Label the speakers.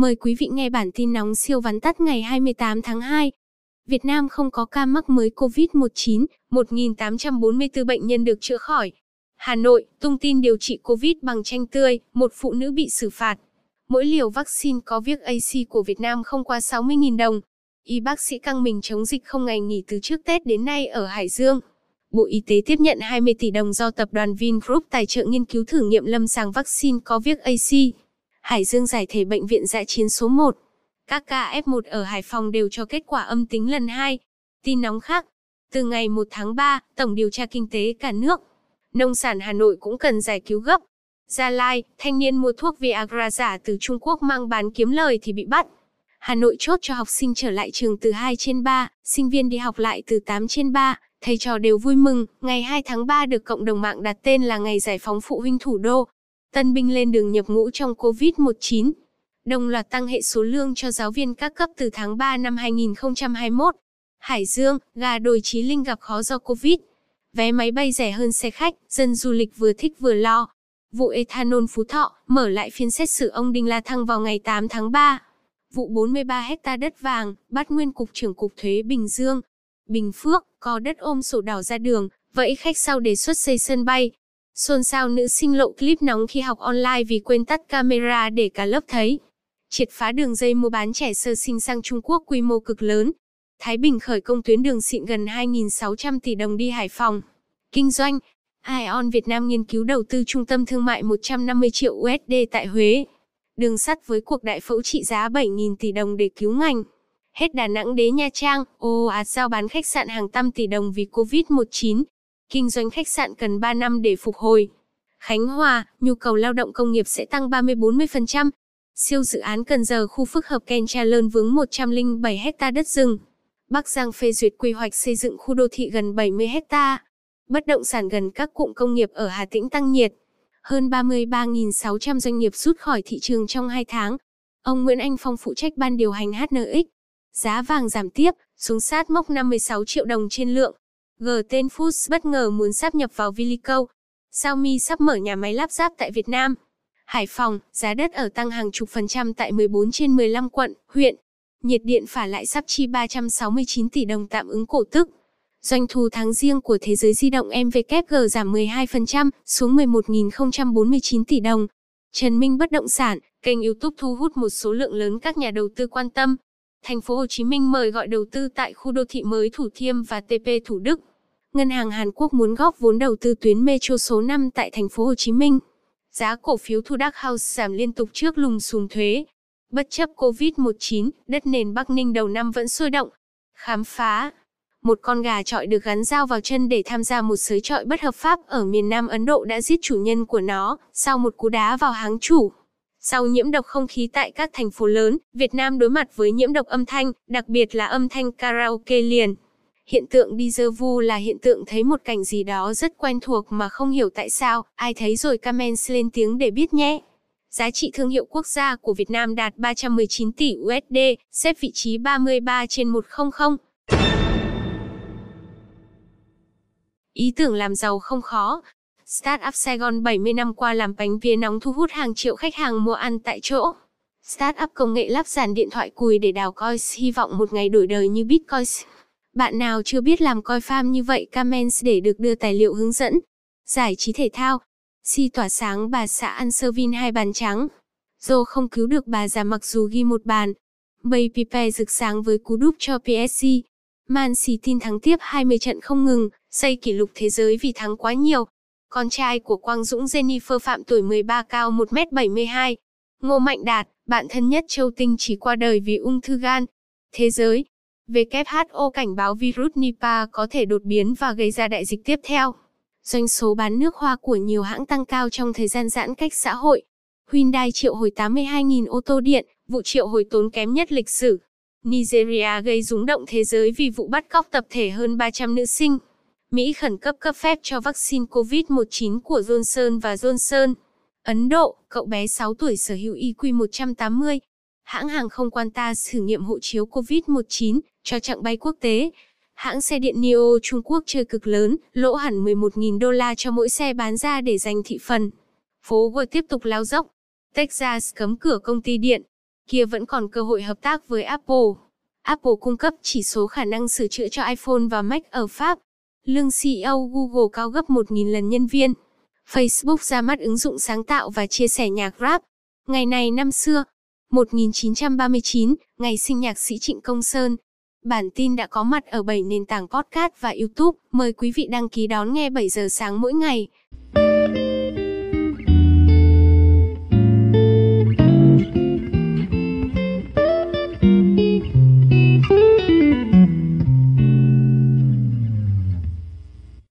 Speaker 1: Mời quý vị nghe bản tin nóng siêu vắn tắt ngày 28 tháng 2. Việt Nam không có ca mắc mới COVID-19, 1.844 bệnh nhân được chữa khỏi. Hà Nội, tung tin điều trị COVID bằng chanh tươi, một phụ nữ bị xử phạt. Mỗi liều vaccine có viết AC của Việt Nam không qua 60.000 đồng. Y bác sĩ căng mình chống dịch không ngày nghỉ từ trước Tết đến nay ở Hải Dương. Bộ Y tế tiếp nhận 20 tỷ đồng do tập đoàn Vingroup tài trợ nghiên cứu thử nghiệm lâm sàng vaccine có viết AC. Hải Dương giải thể bệnh viện dã chiến số 1. Các ca F1 ở Hải Phòng đều cho kết quả âm tính lần 2. Tin nóng khác. Từ ngày 1 tháng 3, Tổng điều tra kinh tế cả nước. Nông sản Hà Nội cũng cần giải cứu gấp. Gia Lai, thanh niên mua thuốc Viagra giả từ Trung Quốc mang bán kiếm lời thì bị bắt. Hà Nội chốt cho học sinh trở lại trường từ 2 trên 3, sinh viên đi học lại từ 8 trên 3, thầy trò đều vui mừng, ngày 2 tháng 3 được cộng đồng mạng đặt tên là ngày giải phóng phụ huynh thủ đô. Tân binh lên đường nhập ngũ trong COVID-19. Đồng loạt tăng hệ số lương cho giáo viên các cấp từ tháng 3 năm 2021. Hải Dương, gà đồi Chí Linh gặp khó do Covid. Vé máy bay rẻ hơn xe khách, dân du lịch vừa thích vừa lo. Vụ ethanol Phú Thọ, mở lại phiên xét xử ông Đinh La Thăng vào ngày 8 tháng 3. Vụ 43 hecta đất vàng, bắt nguyên cục trưởng cục thuế Bình Dương. Bình Phước, có đất ôm sổ đỏ ra đường, vẫy khách sau đề xuất xây sân bay. Xôn xao nữ sinh lộ clip nóng khi học online vì quên tắt camera để cả lớp thấy. Triệt phá đường dây mua bán trẻ sơ sinh sang Trung Quốc quy mô cực lớn. Thái Bình khởi công tuyến đường xịn gần 2.600 tỷ đồng đi Hải Phòng. Kinh doanh, Ion Việt Nam nghiên cứu đầu tư trung tâm thương mại 150 triệu USD tại Huế. Đường sắt với cuộc đại phẫu trị giá 7.000 tỷ đồng để cứu ngành. Hết Đà Nẵng đến Nha Trang, ồ ạt giao bán khách sạn hàng trăm tỷ đồng vì Covid-19. Kinh doanh khách sạn cần 3 năm để phục hồi. Khánh Hòa, nhu cầu lao động công nghiệp sẽ tăng 30-40%. Siêu dự án Cần Giờ khu phức hợp Ken Tra Lơn vướng 107 hecta đất rừng. Bắc Giang phê duyệt quy hoạch xây dựng khu đô thị gần 70 hecta. Bất động sản gần các cụm công nghiệp ở Hà Tĩnh tăng nhiệt. Hơn 33.600 doanh nghiệp rút khỏi thị trường trong 2 tháng. Ông Nguyễn Anh Phong phụ trách ban điều hành HNX. Giá vàng giảm tiếp, xuống sát mốc 56 triệu đồng trên lượng. G tên Foods bất ngờ muốn sáp nhập vào Vilico. Xiaomi sắp mở nhà máy lắp ráp tại Việt Nam. Hải Phòng, giá đất ở tăng hàng chục phần trăm tại 14 trên 15 quận, huyện. Nhiệt điện phả lại sắp chi 369 tỷ đồng tạm ứng cổ tức. Doanh thu tháng riêng của thế giới di động MVKG giảm 12% xuống 11.049 tỷ đồng. Trần Minh Bất động sản, kênh YouTube thu hút một số lượng lớn các nhà đầu tư quan tâm. Thành phố Hồ Chí Minh mời gọi đầu tư tại khu đô thị mới Thủ Thiêm và TP Thủ Đức. Ngân hàng Hàn Quốc muốn góp vốn đầu tư tuyến metro số 5 tại thành phố Hồ Chí Minh. Giá cổ phiếu Thu Đắc House giảm liên tục trước lùm xùm thuế. Bất chấp Covid-19, đất nền Bắc Ninh đầu năm vẫn sôi động. Khám phá. Một con gà trọi được gắn dao vào chân để tham gia một sới trọi bất hợp pháp ở miền Nam Ấn Độ đã giết chủ nhân của nó, sau một cú đá vào háng chủ. Sau nhiễm độc không khí tại các thành phố lớn, Việt Nam đối mặt với nhiễm độc âm thanh, đặc biệt là âm thanh karaoke liền. Hiện tượng déjà vu là hiện tượng thấy một cảnh gì đó rất quen thuộc mà không hiểu tại sao, ai thấy rồi comment lên tiếng để biết nhé. Giá trị thương hiệu quốc gia của Việt Nam đạt 319 tỷ USD, xếp vị trí 33 trên 100. Ý tưởng làm giàu không khó. Startup Saigon 70 năm qua làm bánh vía nóng thu hút hàng triệu khách hàng mua ăn tại chỗ. Startup công nghệ lắp dàn điện thoại cùi để đào coins hy vọng một ngày đổi đời như Bitcoin. Bạn nào chưa biết làm coi farm như vậy comments để được đưa tài liệu hướng dẫn. Giải trí thể thao. Si tỏa sáng bà xã ăn sơ vin hai bàn trắng. Dô không cứu được bà già mặc dù ghi một bàn. Bay Pipe rực sáng với cú đúp cho PSG. Man City thắng tiếp 20 trận không ngừng, xây kỷ lục thế giới vì thắng quá nhiều. Con trai của Quang Dũng Jennifer Phạm tuổi 13 cao 1m72. Ngô Mạnh Đạt, bạn thân nhất Châu Tinh chỉ qua đời vì ung thư gan. Thế giới, WHO cảnh báo virus Nipah có thể đột biến và gây ra đại dịch tiếp theo. Doanh số bán nước hoa của nhiều hãng tăng cao trong thời gian giãn cách xã hội. Hyundai triệu hồi 82.000 ô tô điện, vụ triệu hồi tốn kém nhất lịch sử. Nigeria gây rúng động thế giới vì vụ bắt cóc tập thể hơn 300 nữ sinh. Mỹ khẩn cấp cấp phép cho vaccine COVID-19 của Johnson và Johnson. Ấn Độ, cậu bé 6 tuổi sở hữu IQ180. Hãng hàng không Qantas thử nghiệm hộ chiếu COVID-19 cho chặng bay quốc tế. Hãng xe điện NIO Trung Quốc chơi cực lớn, lỗ hẳn 11.000 đô la cho mỗi xe bán ra để giành thị phần. Phố Wall tiếp tục lao dốc. Texas cấm cửa công ty điện. kia vẫn còn cơ hội hợp tác với Apple. Apple cung cấp chỉ số khả năng sửa chữa cho iPhone và Mac ở Pháp. Lương CEO Google cao gấp 1.000 lần nhân viên. Facebook ra mắt ứng dụng sáng tạo và chia sẻ nhạc rap. Ngày này năm xưa, 1939, ngày sinh nhạc sĩ Trịnh Công Sơn. Bản tin đã có mặt ở 7 nền tảng podcast và YouTube. Mời quý vị đăng ký đón nghe 7 giờ sáng mỗi ngày.